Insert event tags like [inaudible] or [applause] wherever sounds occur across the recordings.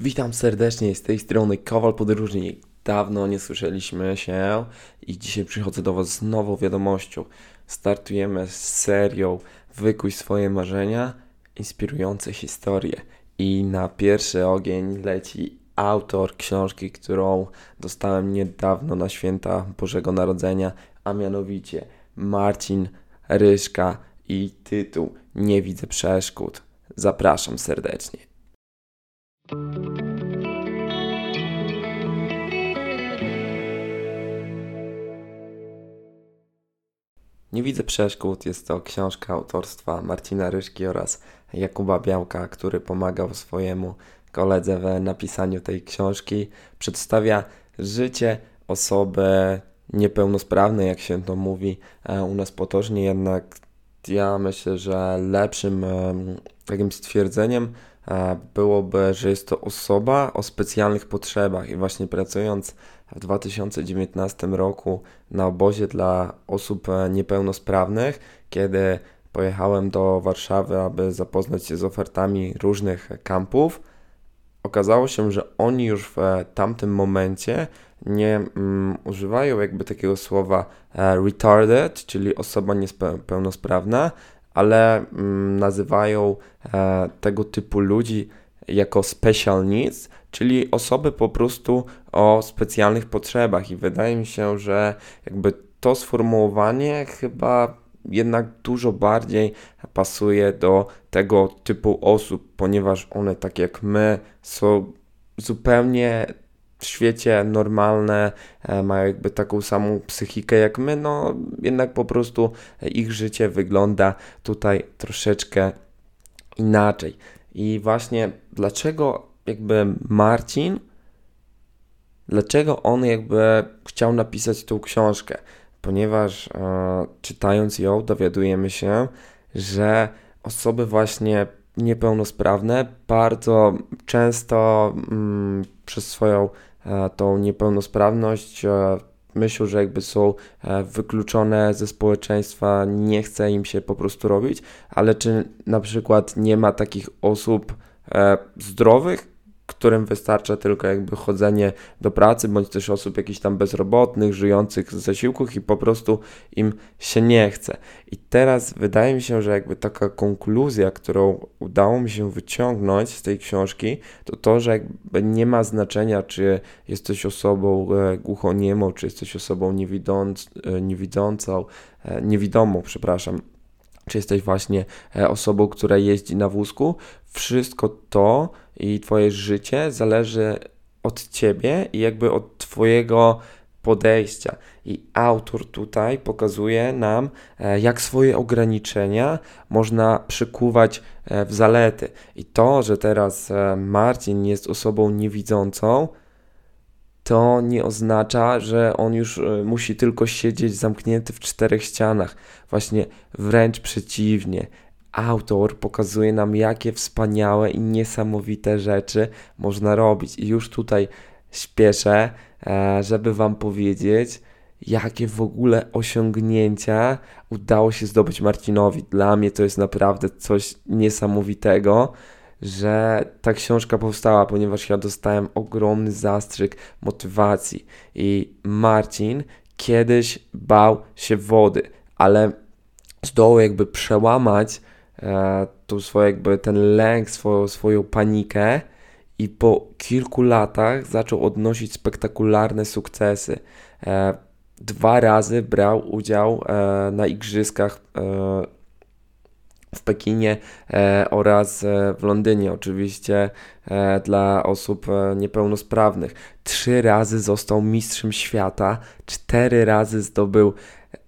Witam serdecznie z tej strony Kowal Podróżnik. Dawno nie słyszeliśmy się i dzisiaj przychodzę do Was z nową wiadomością. Startujemy z serią Wykuj swoje marzenia, inspirujące historie. I na pierwszy ogień leci autor książki, którą dostałem niedawno na święta Bożego Narodzenia, a mianowicie Marcin Ryszka i tytuł Nie widzę przeszkód. Zapraszam serdecznie. Nie widzę przeszkód. Jest to książka autorstwa Marcina Ryszki oraz Jakuba Białka, który pomagał swojemu koledze w napisaniu tej książki. Przedstawia życie osoby niepełnosprawnej, jak się to mówi e, u nas potocznie, jednak ja myślę, że lepszym takim stwierdzeniem byłoby, że jest to osoba o specjalnych potrzebach i właśnie pracując w 2019 roku na obozie dla osób e, niepełnosprawnych, kiedy pojechałem do Warszawy, aby zapoznać się z ofertami różnych kampów, okazało się, że oni już w e, tamtym momencie nie mm, używają jakby takiego słowa e, retarded, czyli osoba niepełnosprawna, ale mm, nazywają e, tego typu ludzi jako special needs, czyli osoby po prostu o specjalnych potrzebach. I wydaje mi się, że jakby to sformułowanie chyba jednak dużo bardziej pasuje do tego typu osób, ponieważ one, tak jak my, są zupełnie w świecie normalne, e, mają jakby taką samą psychikę jak my, no jednak po prostu ich życie wygląda tutaj troszeczkę inaczej. I właśnie dlaczego jakby Marcin, dlaczego on jakby chciał napisać tą książkę? Ponieważ e, czytając ją dowiadujemy się, że osoby właśnie niepełnosprawne bardzo często mm, przez swoją tą niepełnosprawność, e, myślą, że jakby są e, wykluczone ze społeczeństwa, nie chce im się po prostu robić, ale czy na przykład nie ma takich osób zdrowych, którym wystarcza tylko jakby chodzenie do pracy, bądź też osób jakichś tam bezrobotnych, żyjących z zasiłków i po prostu im się nie chce. I teraz wydaje mi się, że jakby taka konkluzja, którą udało mi się wyciągnąć z tej książki, to to, że jakby nie ma znaczenia, czy jesteś osobą e, głuchoniemą, czy jesteś osobą niewidząc, e, niewidzącą, e, niewidomą, przepraszam, czy jesteś właśnie osobą, która jeździ na wózku, wszystko to i Twoje życie zależy od Ciebie i jakby od Twojego podejścia. I autor tutaj pokazuje nam, e, jak swoje ograniczenia można przykuwać e, w zalety. I to, że teraz e, Marcin jest osobą niewidzącą, to nie oznacza, że on już musi tylko siedzieć zamknięty w czterech ścianach. Właśnie wręcz przeciwnie autor pokazuje nam, jakie wspaniałe i niesamowite rzeczy można robić. I już tutaj śpieszę, e, żeby Wam powiedzieć, jakie w ogóle osiągnięcia udało się zdobyć Marcinowi. Dla mnie to jest naprawdę coś niesamowitego, że ta książka powstała, ponieważ ja dostałem ogromny zastrzyk motywacji. I Marcin kiedyś bał się wody, ale zdołał jakby przełamać e, tu swoje, jakby ten lęk, swoją, swoją panikę i po kilku latach zaczął odnosić spektakularne sukcesy. E, dwa razy brał udział e, na igrzyskach e, w Pekinie e, oraz e, w Londynie, oczywiście e, dla osób niepełnosprawnych. Trzy razy został mistrzem świata, cztery razy zdobył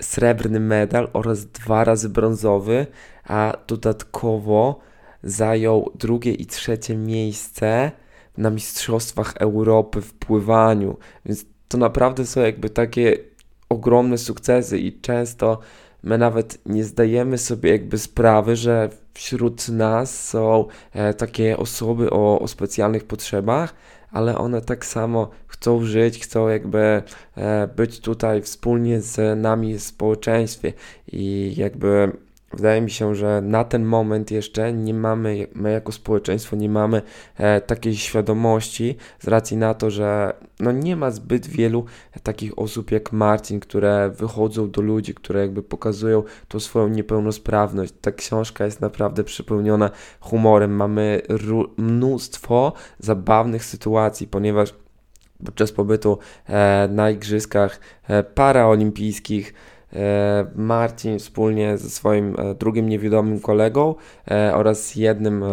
srebrny medal oraz dwa razy brązowy, a dodatkowo zajął drugie i trzecie miejsce na Mistrzostwach Europy w pływaniu. Więc to naprawdę są jakby takie ogromne sukcesy i często my nawet nie zdajemy sobie jakby sprawy, że wśród nas są e, takie osoby o, o specjalnych potrzebach, ale one tak samo chcą żyć, chcą jakby e, być tutaj wspólnie z nami w społeczeństwie i jakby wydaje mi się, że na ten moment jeszcze nie mamy, my jako społeczeństwo nie mamy e, takiej świadomości z racji na to, że no nie ma zbyt wielu takich osób jak Marcin, które wychodzą do ludzi, które jakby pokazują tą swoją niepełnosprawność. Ta książka jest naprawdę przepełniona humorem. Mamy mnóstwo zabawnych sytuacji, ponieważ podczas pobytu e, na igrzyskach e, paraolimpijskich Marcin wspólnie ze swoim e, drugim niewidomym kolegą e, oraz jednym,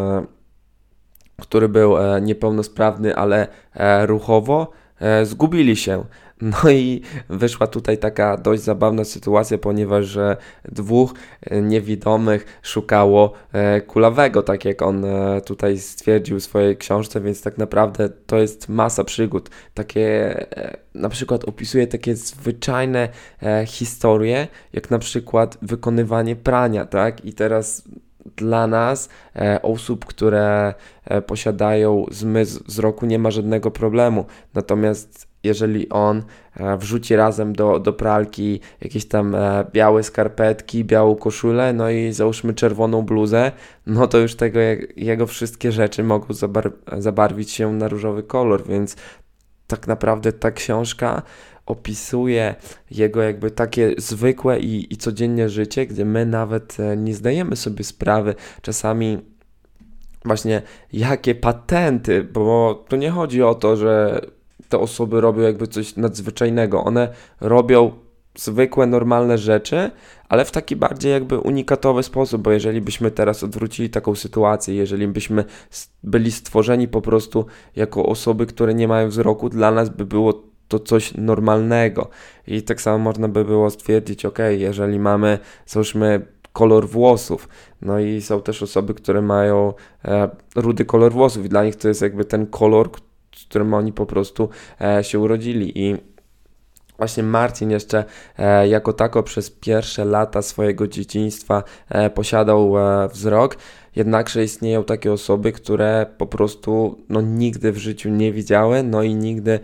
który był niepełnosprawny, ale ruchowo, zgubili się. [laughs] No i wyszła tutaj taka dość zabawna sytuacja, ponieważ dwóch niewidomych szukało e, kulawego, tak jak on e, tutaj stwierdził w swojej książce, więc tak naprawdę to jest masa przygód. Takie e, na przykład opisuje takie zwyczajne historie, jak na przykład wykonywanie prania, tak? I teraz dla nas, e, osób, które e, posiadają zmysł wzroku, nie ma żadnego problemu. Natomiast jeżeli on e, wrzuci razem do, do pralki jakieś tam e, białe skarpetki, białą koszulę, no i załóżmy czerwoną bluzę, no to już tego jego wszystkie rzeczy mogą zabar zabarwić się na różowy kolor, więc tak naprawdę ta książka opisuje jego jakby takie zwykłe i, i codzienne życie, gdzie my nawet e, nie zdajemy sobie sprawy czasami właśnie jakie patenty, bo to nie chodzi o to, że te osoby robią jakby coś nadzwyczajnego. One robią zwykłe, normalne rzeczy, ale w taki bardziej jakby unikatowy sposób, bo jeżeli byśmy teraz odwrócili taką sytuację, jeżeli byśmy byli stworzeni po prostu jako osoby, które nie mają wzroku, dla nas by było to coś normalnego. I tak samo można by było stwierdzić, ok, jeżeli mamy, załóżmy, kolor włosów, no i są też osoby, które mają e, rudy kolor włosów i dla nich to jest jakby ten kolor, którym oni po prostu e, się urodzili i Właśnie Marcin jeszcze e, jako tako przez pierwsze lata swojego dzieciństwa e, posiadał wzrok, jednakże istnieją takie osoby, które po prostu no, nigdy w życiu nie widziały, no i nigdy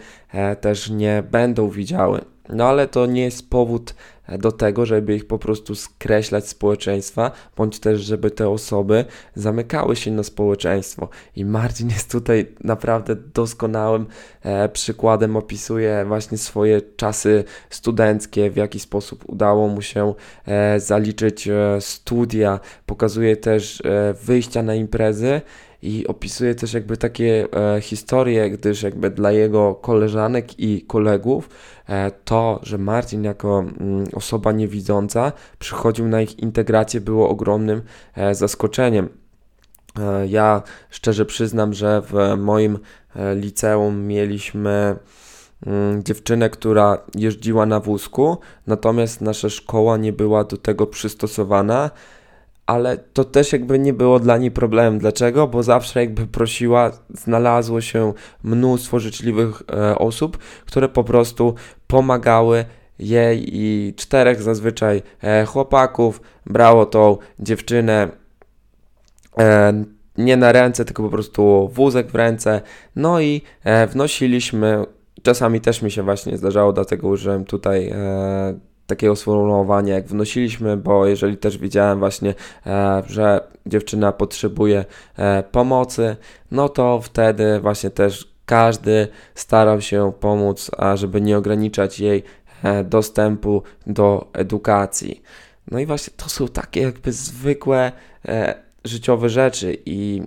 też nie będą widziały. No ale to nie jest powód do tego, żeby ich po prostu skreślać społeczeństwa, bądź też, żeby te osoby zamykały się na społeczeństwo. I Marcin jest tutaj naprawdę doskonałym e, przykładem, opisuje właśnie swoje czasy studenckie, w jaki sposób udało mu się e, zaliczyć e, studia, pokazuje też e, wyjścia na imprezy i opisuje też jakby takie e, historie, gdyż jakby dla jego koleżanek i kolegów e, to, że Marcin jako mm, osoba niewidząca przychodził na ich integrację było ogromnym e, zaskoczeniem. E, ja szczerze przyznam, że w moim e, liceum mieliśmy mm, dziewczynę, która jeździła na wózku, natomiast nasza szkoła nie była do tego przystosowana ale to też jakby nie było dla niej problemem. Dlaczego? Bo zawsze jakby prosiła, znalazło się mnóstwo życzliwych e, osób, które po prostu pomagały jej i czterech zazwyczaj e, chłopaków brało tą dziewczynę e, nie na ręce, tylko po prostu wózek w ręce. No i e, wnosiliśmy, czasami też mi się właśnie zdarzało, dlatego użyłem tutaj e, takiego sformułowania, jak wnosiliśmy, bo jeżeli też widziałem właśnie, e, że dziewczyna potrzebuje e, pomocy, no to wtedy właśnie też każdy starał się pomóc, a żeby nie ograniczać jej e, dostępu do edukacji. No i właśnie to są takie jakby zwykłe życiowe rzeczy i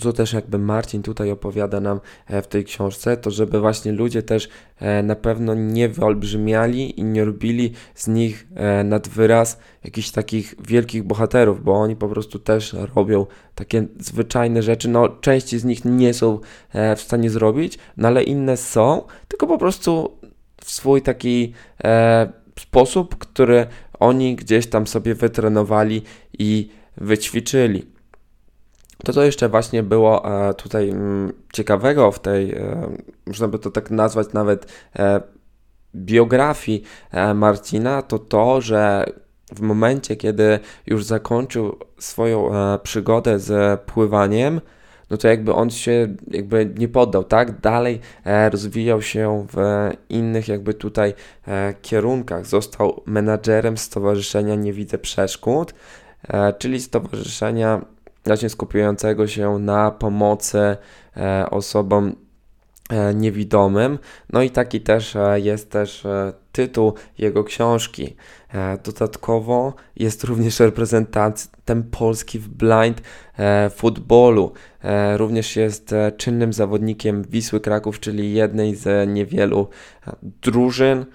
to, co też jakby Marcin tutaj opowiada nam e, w tej książce, to żeby właśnie ludzie też e, na pewno nie wyolbrzymiali i nie robili z nich e, nad wyraz jakichś takich wielkich bohaterów, bo oni po prostu też robią takie zwyczajne rzeczy. No, części z nich nie są w stanie zrobić, no ale inne są, tylko po prostu w swój taki sposób, który oni gdzieś tam sobie wytrenowali i wyćwiczyli. To, co jeszcze właśnie było e, tutaj mm, ciekawego w tej, e, można by to tak nazwać nawet e, biografii Marcina, to to, że w momencie, kiedy już zakończył swoją przygodę z pływaniem, no to jakby on się jakby nie poddał, tak? Dalej rozwijał się w innych jakby tutaj kierunkach. Został menadżerem Stowarzyszenia Nie Widzę Przeszkód, czyli stowarzyszenia właśnie skupiającego się na pomocy e, osobom e, niewidomym. No i taki też e, jest też tytuł jego książki. Dodatkowo jest również reprezentantem Polski w blind footballu. Również jest czynnym zawodnikiem Wisły Kraków, czyli jednej z niewielu drużyn,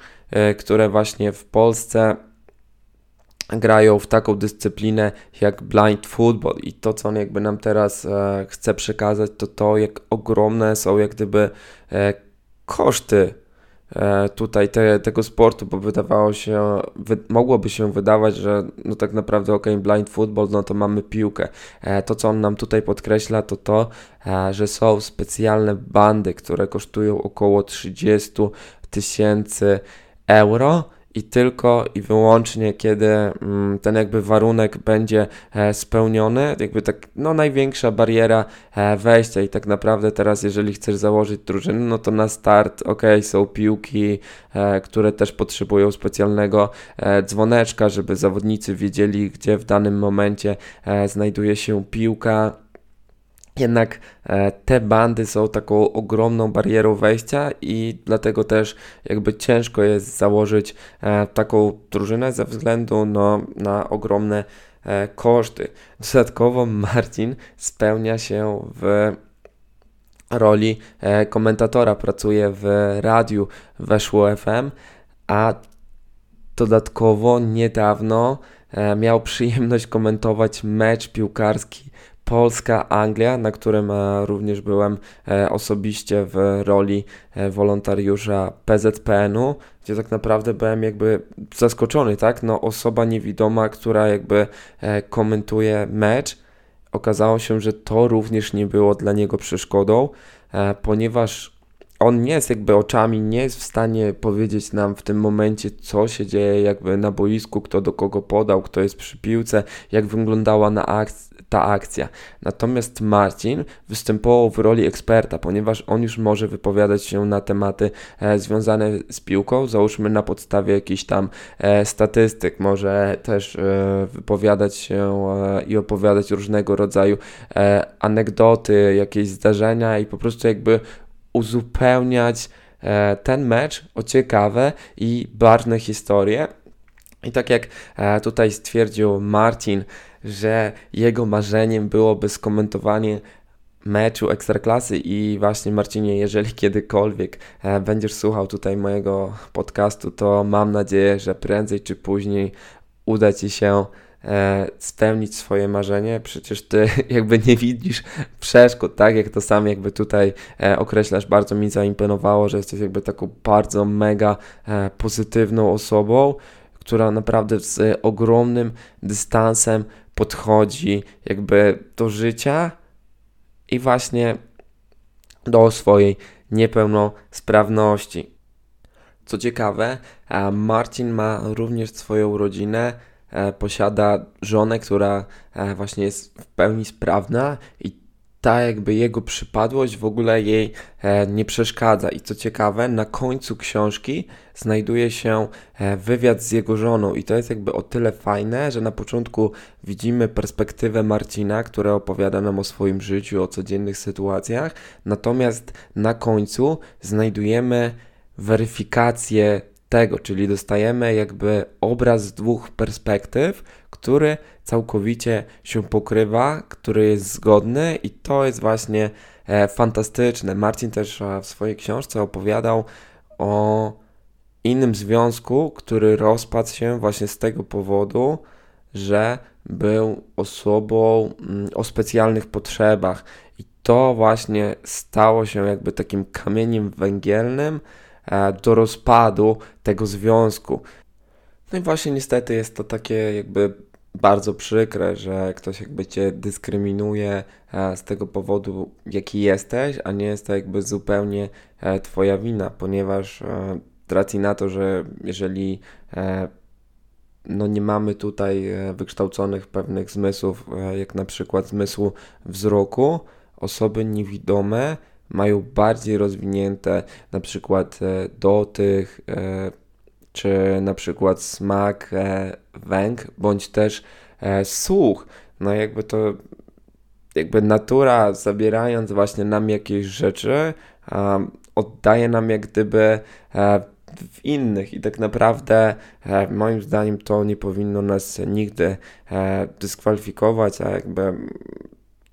które właśnie w Polsce grają w taką dyscyplinę jak blind football i to, co on jakby nam teraz e, chce przekazać, to to, jak ogromne są jak gdyby e, koszty e, tutaj te, tego sportu, bo wydawało się, wy, mogłoby się wydawać, że no tak naprawdę ok, blind football, no to mamy piłkę. E, to, co on nam tutaj podkreśla, to to, e, że są specjalne bandy, które kosztują około 30 tysięcy euro, i tylko i wyłącznie kiedy mm, ten jakby warunek będzie e, spełniony, jakby tak, no największa bariera e, wejścia. I tak naprawdę teraz jeżeli chcesz założyć drużynę, no to na start, ok, są piłki, e, które też potrzebują specjalnego dzwoneczka, żeby zawodnicy wiedzieli, gdzie w danym momencie znajduje się piłka, jednak e, te bandy są taką ogromną barierą wejścia i dlatego też jakby ciężko jest założyć e, taką drużynę ze względu no, na ogromne e, koszty. Dodatkowo Marcin spełnia się w roli komentatora, pracuje w radiu Weszło FM, a dodatkowo niedawno miał przyjemność komentować mecz piłkarski Polska-Anglia, na którym e, również byłem e, osobiście w roli e, wolontariusza PZPN-u, gdzie tak naprawdę byłem jakby zaskoczony, tak? No, osoba niewidoma, która jakby komentuje mecz, okazało się, że to również nie było dla niego przeszkodą, ponieważ on nie jest jakby oczami, nie jest w stanie powiedzieć nam w tym momencie, co się dzieje jakby na boisku, kto do kogo podał, kto jest przy piłce, jak wyglądała na akcji, ta akcja. Natomiast Marcin występował w roli eksperta, ponieważ on już może wypowiadać się na tematy e, związane z piłką, załóżmy na podstawie jakichś tam e, statystyk, może też e, wypowiadać się e, i opowiadać różnego rodzaju e, anegdoty, jakieś zdarzenia i po prostu jakby uzupełniać e, ten mecz o ciekawe i ważne historie. I tak jak tutaj stwierdził Marcin, że jego marzeniem byłoby skomentowanie meczu Ekstraklasy i właśnie Marcinie, jeżeli [laughs] kiedykolwiek e, będziesz słuchał tutaj mojego podcastu, to mam nadzieję, że prędzej czy później uda Ci się e, spełnić swoje marzenie. Przecież Ty [laughs] jakby nie widzisz przeszkód, tak? Jak to sam jakby tutaj e, określasz, bardzo mi zaimponowało, że jesteś jakby taką bardzo mega pozytywną osobą, która naprawdę z ogromnym dystansem podchodzi jakby do życia i właśnie do swojej niepełnosprawności. Co ciekawe, Marcin ma również swoją rodzinę, e, posiada żonę, która e, właśnie jest w pełni sprawna i ta jakby jego przypadłość w ogóle jej e, nie przeszkadza. I co ciekawe, na końcu książki znajduje się e, wywiad z jego żoną, i to jest jakby o tyle fajne, że na początku widzimy perspektywę Marcina, który opowiada nam o swoim życiu, o codziennych sytuacjach, natomiast na końcu znajdujemy weryfikację tego, czyli dostajemy jakby obraz z dwóch perspektyw, który całkowicie się pokrywa, który jest zgodny i to jest właśnie e, fantastyczne. Marcin też e, w swojej książce opowiadał o innym związku, który rozpadł się właśnie z tego powodu, że był osobą mm, o specjalnych potrzebach. I to właśnie stało się jakby takim kamieniem węgielnym do rozpadu tego związku. No i właśnie niestety jest to takie jakby bardzo przykre, że ktoś jakby cię dyskryminuje e, z tego powodu, jaki jesteś, a nie jest to jakby zupełnie e, twoja wina, ponieważ e, racji na to, że jeżeli no nie mamy tutaj wykształconych pewnych zmysłów, jak na przykład zmysłu wzroku, osoby niewidome mają bardziej rozwinięte na przykład e, dotyk, e, czy na przykład smak, e, węch, bądź też słuch. No jakby to, jakby natura zabierając właśnie nam jakieś rzeczy, oddaje nam jak gdyby w innych i tak naprawdę moim zdaniem to nie powinno nas nigdy dyskwalifikować, a jakby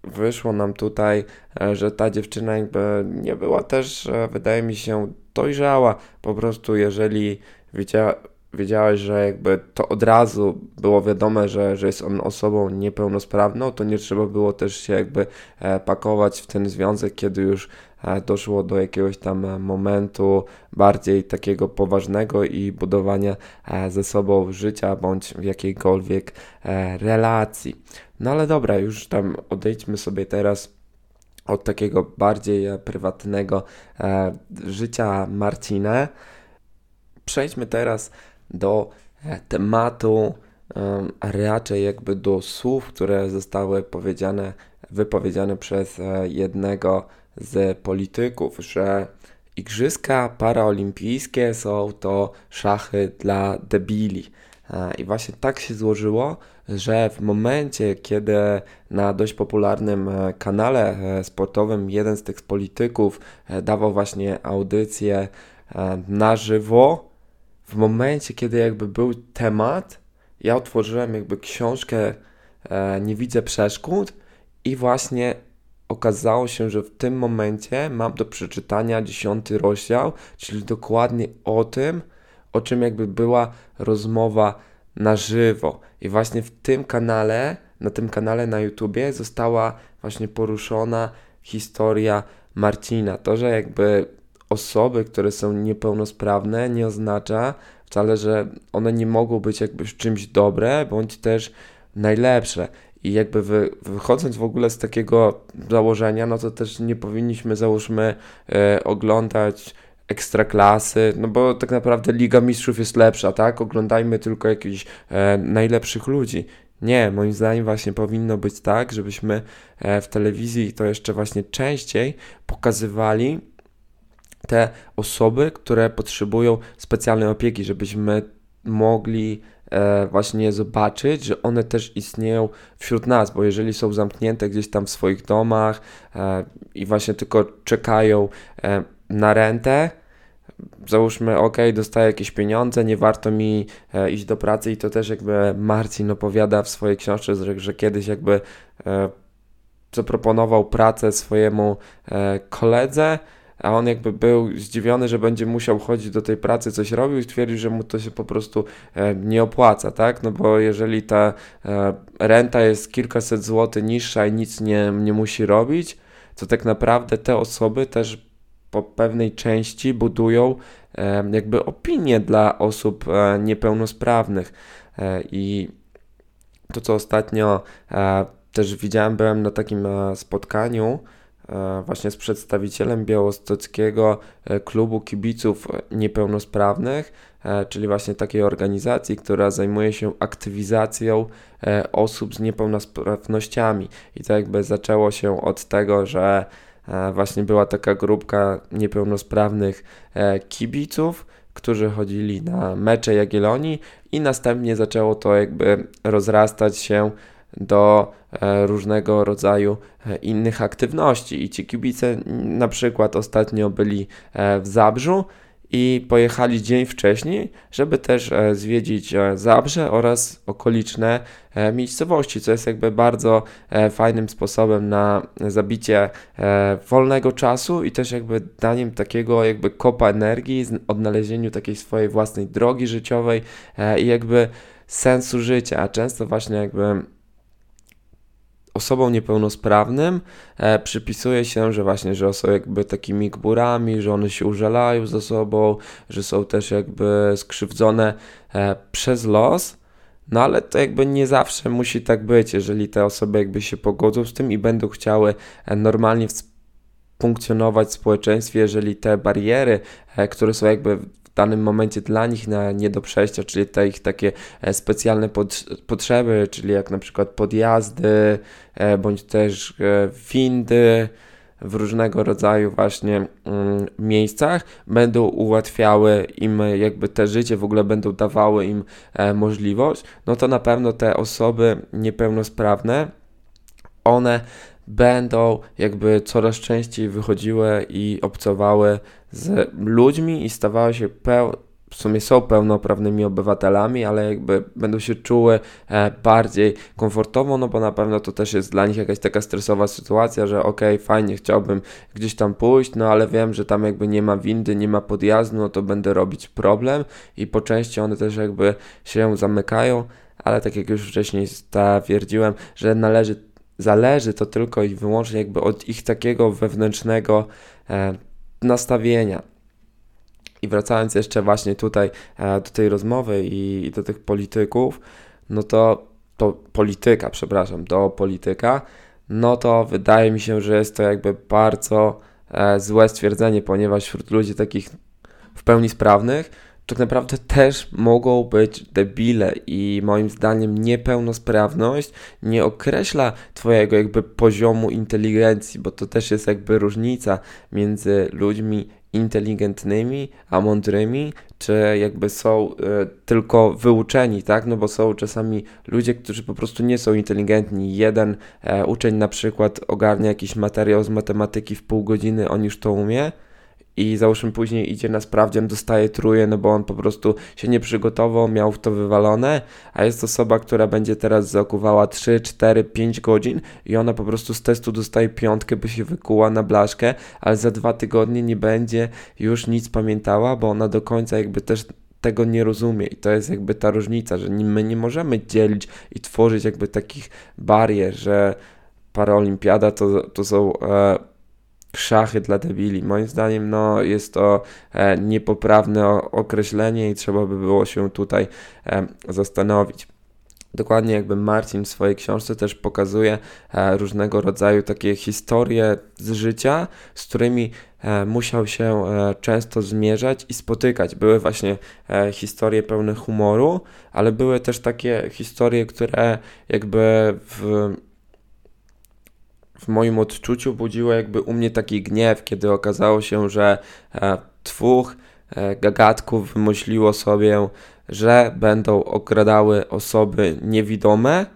wyszło nam tutaj, e, że ta dziewczyna jakby nie była też, e, wydaje mi się, dojrzała. Po prostu jeżeli wiedziała, wiedziałeś, że jakby to od razu było wiadome, że, że jest on osobą niepełnosprawną, to nie trzeba było też się jakby e, pakować w ten związek, kiedy już doszło do jakiegoś tam momentu bardziej takiego poważnego i budowania ze sobą życia bądź w jakiejkolwiek relacji. No ale dobra, już tam odejdźmy sobie teraz od takiego bardziej e, prywatnego e, życia Marcina. Przejdźmy teraz do e, tematu, e, raczej jakby do słów, które zostały powiedziane, wypowiedziane przez e, jednego z polityków, że Igrzyska paraolimpijskie są to szachy dla debili. E, I właśnie tak się złożyło, że w momencie, kiedy na dość popularnym e, kanale e, sportowym jeden z tych polityków dawał właśnie audycję na żywo, w momencie, kiedy jakby był temat, ja otworzyłem jakby książkę Nie widzę przeszkód i właśnie okazało się, że w tym momencie mam do przeczytania dziesiąty rozdział, czyli dokładnie o tym, o czym jakby była rozmowa na żywo. I właśnie w tym kanale, na tym kanale na YouTubie została właśnie poruszona historia Marcina. To, że jakby osoby, które są niepełnosprawne, nie oznacza wcale, że one nie mogą być jakby czymś dobre, bądź też najlepsze. I jakby wy, wychodząc w ogóle z takiego założenia, no to też nie powinniśmy, załóżmy, e, oglądać ekstraklasy, no bo tak naprawdę Liga Mistrzów jest lepsza, tak? Oglądajmy tylko jakichś e, najlepszych ludzi. Nie, moim zdaniem właśnie powinno być tak, żebyśmy e, w telewizji to jeszcze właśnie częściej pokazywali te osoby, które potrzebują specjalnej opieki, żebyśmy mogli właśnie zobaczyć, że one też istnieją wśród nas, bo jeżeli są zamknięte gdzieś tam w swoich domach e, i właśnie tylko czekają e, na rentę, załóżmy, ok, dostaję jakieś pieniądze, nie warto mi e, iść do pracy i to też jakby Marcin opowiada w swojej książce, że, że kiedyś jakby e, zaproponował pracę swojemu e, koledze, a on jakby był zdziwiony, że będzie musiał chodzić do tej pracy, coś robił i stwierdził, że mu to się po prostu e, nie opłaca, tak? No bo jeżeli ta e, renta jest kilkaset złotych niższa i nic nie, nie musi robić, to tak naprawdę te osoby też po pewnej części budują e, jakby opinie dla osób niepełnosprawnych. I to, co ostatnio też widziałem, byłem na takim spotkaniu właśnie z przedstawicielem białostockiego klubu kibiców niepełnosprawnych, czyli właśnie takiej organizacji, która zajmuje się aktywizacją osób z niepełnosprawnościami. I to jakby zaczęło się od tego, że E, właśnie była taka grupka niepełnosprawnych e, kibiców, którzy chodzili na mecze Jagiellonii i następnie zaczęło to jakby rozrastać się do e, różnego rodzaju innych aktywności. I ci kibice na przykład ostatnio byli w Zabrzu i pojechali dzień wcześniej, żeby też e, zwiedzić e, Zabrze oraz okoliczne e, miejscowości, co jest jakby bardzo fajnym sposobem na zabicie wolnego czasu i też jakby daniem takiego jakby kopa energii, odnalezieniu takiej swojej własnej drogi życiowej i jakby sensu życia, a często właśnie jakby osobom niepełnosprawnym e, przypisuje się, że właśnie, że są jakby takimi gburami, że one się użalają ze sobą, że są też jakby skrzywdzone e, przez los. No ale to jakby nie zawsze musi tak być, jeżeli te osoby jakby się pogodzą z tym i będą chciały e, normalnie funkcjonować w społeczeństwie, jeżeli te bariery, e, które są jakby w danym momencie dla nich na, nie do przejścia, czyli te ich takie e, specjalne potrzeby, czyli jak na przykład podjazdy, e, bądź też windy, w różnego rodzaju właśnie mm, miejscach będą ułatwiały im jakby te życie, w ogóle będą dawały im e, możliwość, no to na pewno te osoby niepełnosprawne, one będą jakby coraz częściej wychodziły i obcowały z ludźmi i stawały się peł w sumie są pełnoprawnymi obywatelami, ale jakby będą się czuły e, bardziej komfortowo, no bo na pewno to też jest dla nich jakaś taka stresowa sytuacja, że okej, okay, fajnie, chciałbym gdzieś tam pójść, no ale wiem, że tam jakby nie ma windy, nie ma podjazdu, no to będę robić problem i po części one też jakby się zamykają, ale tak jak już wcześniej stwierdziłem, że należy, zależy to tylko i wyłącznie jakby od ich takiego wewnętrznego e, nastawienia. I wracając jeszcze właśnie tutaj e, do tej rozmowy i, do tych polityków, no to, to polityka, przepraszam, do polityka, no to wydaje mi się, że jest to jakby bardzo e, złe stwierdzenie, ponieważ wśród ludzi takich w pełni sprawnych, tak naprawdę też mogą być debile i moim zdaniem niepełnosprawność nie określa twojego jakby poziomu inteligencji, bo to też jest jakby różnica między ludźmi inteligentnymi, a mądrymi, czy jakby są y, tylko wyuczeni, tak? No bo są czasami ludzie, którzy po prostu nie są inteligentni. Jeden e, uczeń na przykład ogarnia jakiś materiał z matematyki w pół godziny, on już to umie, i załóżmy później idzie na sprawdzian, dostaje truje, no bo on po prostu się nie przygotował, miał w to wywalone, a jest osoba, która będzie teraz zakuwała 3, 4, 5 godzin i ona po prostu z testu dostaje piątkę, by się wykuła na blaszkę, ale za dwa tygodnie nie będzie już nic pamiętała, bo ona do końca jakby też tego nie rozumie i to jest jakby ta różnica, że my nie możemy dzielić i tworzyć jakby takich barier, że paraolimpiada to, to są... E, szachy dla debili. Moim zdaniem no, jest to e, niepoprawne określenie i trzeba by było się tutaj e, zastanowić. Dokładnie jakby Marcin w swojej książce też pokazuje e, różnego rodzaju takie historie z życia, z którymi e, musiał się e, często zmierzać i spotykać. Były właśnie e, historie pełne humoru, ale były też takie historie, które jakby w w moim odczuciu budziło jakby u mnie taki gniew, kiedy okazało się, że e, dwóch e, gagatków wymyśliło sobie, że będą okradały osoby niewidome.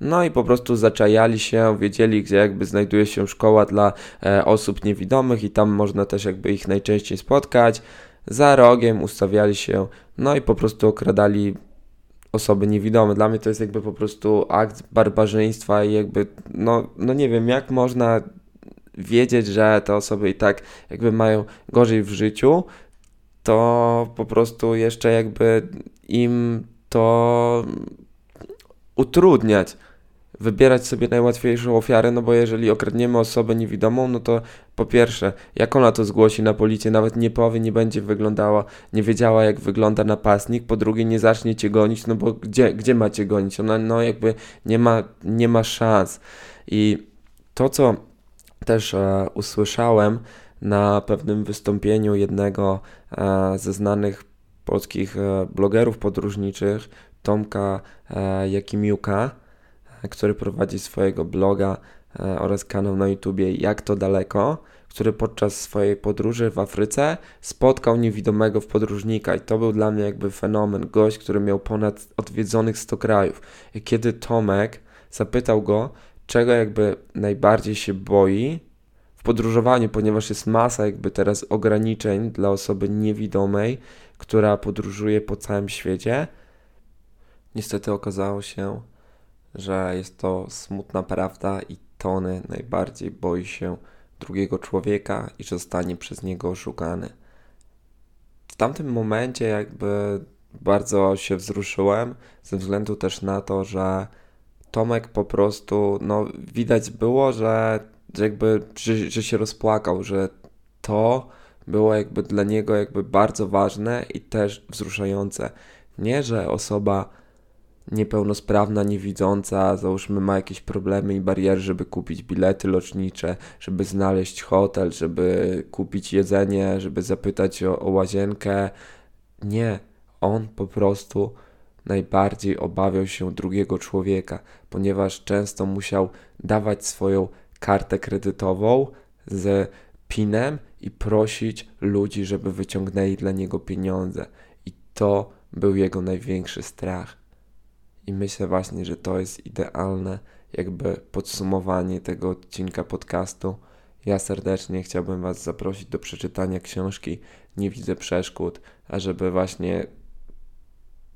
No i po prostu zaczajali się, wiedzieli, gdzie jakby znajduje się szkoła dla e, osób niewidomych i tam można też jakby ich najczęściej spotkać. Za rogiem ustawiali się, no i po prostu okradali osoby niewidome. Dla mnie to jest jakby po prostu akt barbarzyństwa i jakby, no, no nie wiem, jak można wiedzieć, że te osoby i tak jakby mają gorzej w życiu, to po prostu jeszcze jakby im to utrudniać wybierać sobie najłatwiejszą ofiarę, no bo jeżeli okradniemy osobę niewidomą, no to po pierwsze, jak ona to zgłosi na policję, nawet nie powie, nie będzie wyglądała, nie wiedziała jak wygląda napastnik, po drugie nie zacznie cię gonić, no bo gdzie, gdzie macie gonić? Ona no jakby nie ma, nie ma szans. I to, co też e, usłyszałem na pewnym wystąpieniu jednego e, ze znanych polskich e, blogerów podróżniczych, Tomka e, Jakimiuka, który prowadzi swojego bloga e, oraz kanał na YouTubie Jak to daleko, który podczas swojej podróży w Afryce spotkał niewidomego w podróżnika i to był dla mnie jakby fenomen. Gość, który miał ponad odwiedzonych 100 krajów. I kiedy Tomek zapytał go, czego jakby najbardziej się boi w podróżowaniu, ponieważ jest masa jakby teraz ograniczeń dla osoby niewidomej, która podróżuje po całym świecie. Niestety okazało się, że jest to smutna prawda i Tony najbardziej boi się drugiego człowieka i że zostanie przez niego oszukany. W tamtym momencie jakby bardzo się wzruszyłem, ze względu też na to, że Tomek po prostu, no widać było, że, że jakby, że, że się rozpłakał, że to było jakby dla niego jakby bardzo ważne i też wzruszające. Nie, że osoba niepełnosprawna, niewidząca, załóżmy ma jakieś problemy i bariery, żeby kupić bilety lotnicze, żeby znaleźć hotel, żeby kupić jedzenie, żeby zapytać o, o łazienkę. Nie, on po prostu najbardziej obawiał się drugiego człowieka, ponieważ często musiał dawać swoją kartę kredytową z pinem i prosić ludzi, żeby wyciągnęli dla niego pieniądze. I to był jego największy strach. I myślę właśnie, że to jest idealne jakby podsumowanie tego odcinka podcastu. Ja serdecznie chciałbym Was zaprosić do przeczytania książki Nie widzę przeszkód, ażeby właśnie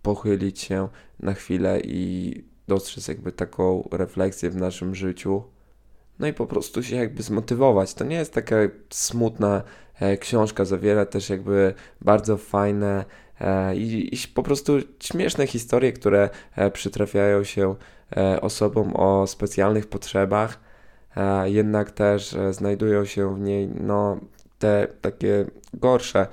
pochylić się na chwilę i dostrzec jakby taką refleksję w naszym życiu. No i po prostu się jakby zmotywować. To nie jest taka smutna e, książka, zawiera też jakby bardzo fajne i, i, po prostu śmieszne historie, które e, przytrafiają się e, osobom o specjalnych potrzebach. E, jednak też e, znajdują się w niej no, te takie gorsze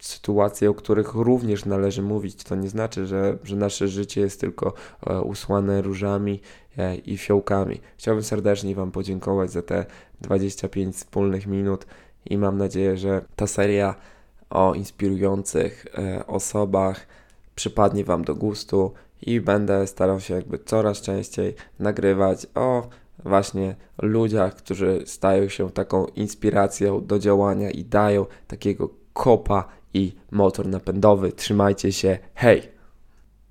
sytuacje, o których również należy mówić. To nie znaczy, że, że nasze życie jest tylko e, usłane różami e, i fiołkami. Chciałbym serdecznie Wam podziękować za te 25 wspólnych minut i mam nadzieję, że ta seria o inspirujących e, osobach przypadnie Wam do gustu i będę starał się jakby coraz częściej nagrywać o właśnie ludziach, którzy stają się taką inspiracją do działania i dają takiego kopa i motor napędowy. Trzymajcie się, hej!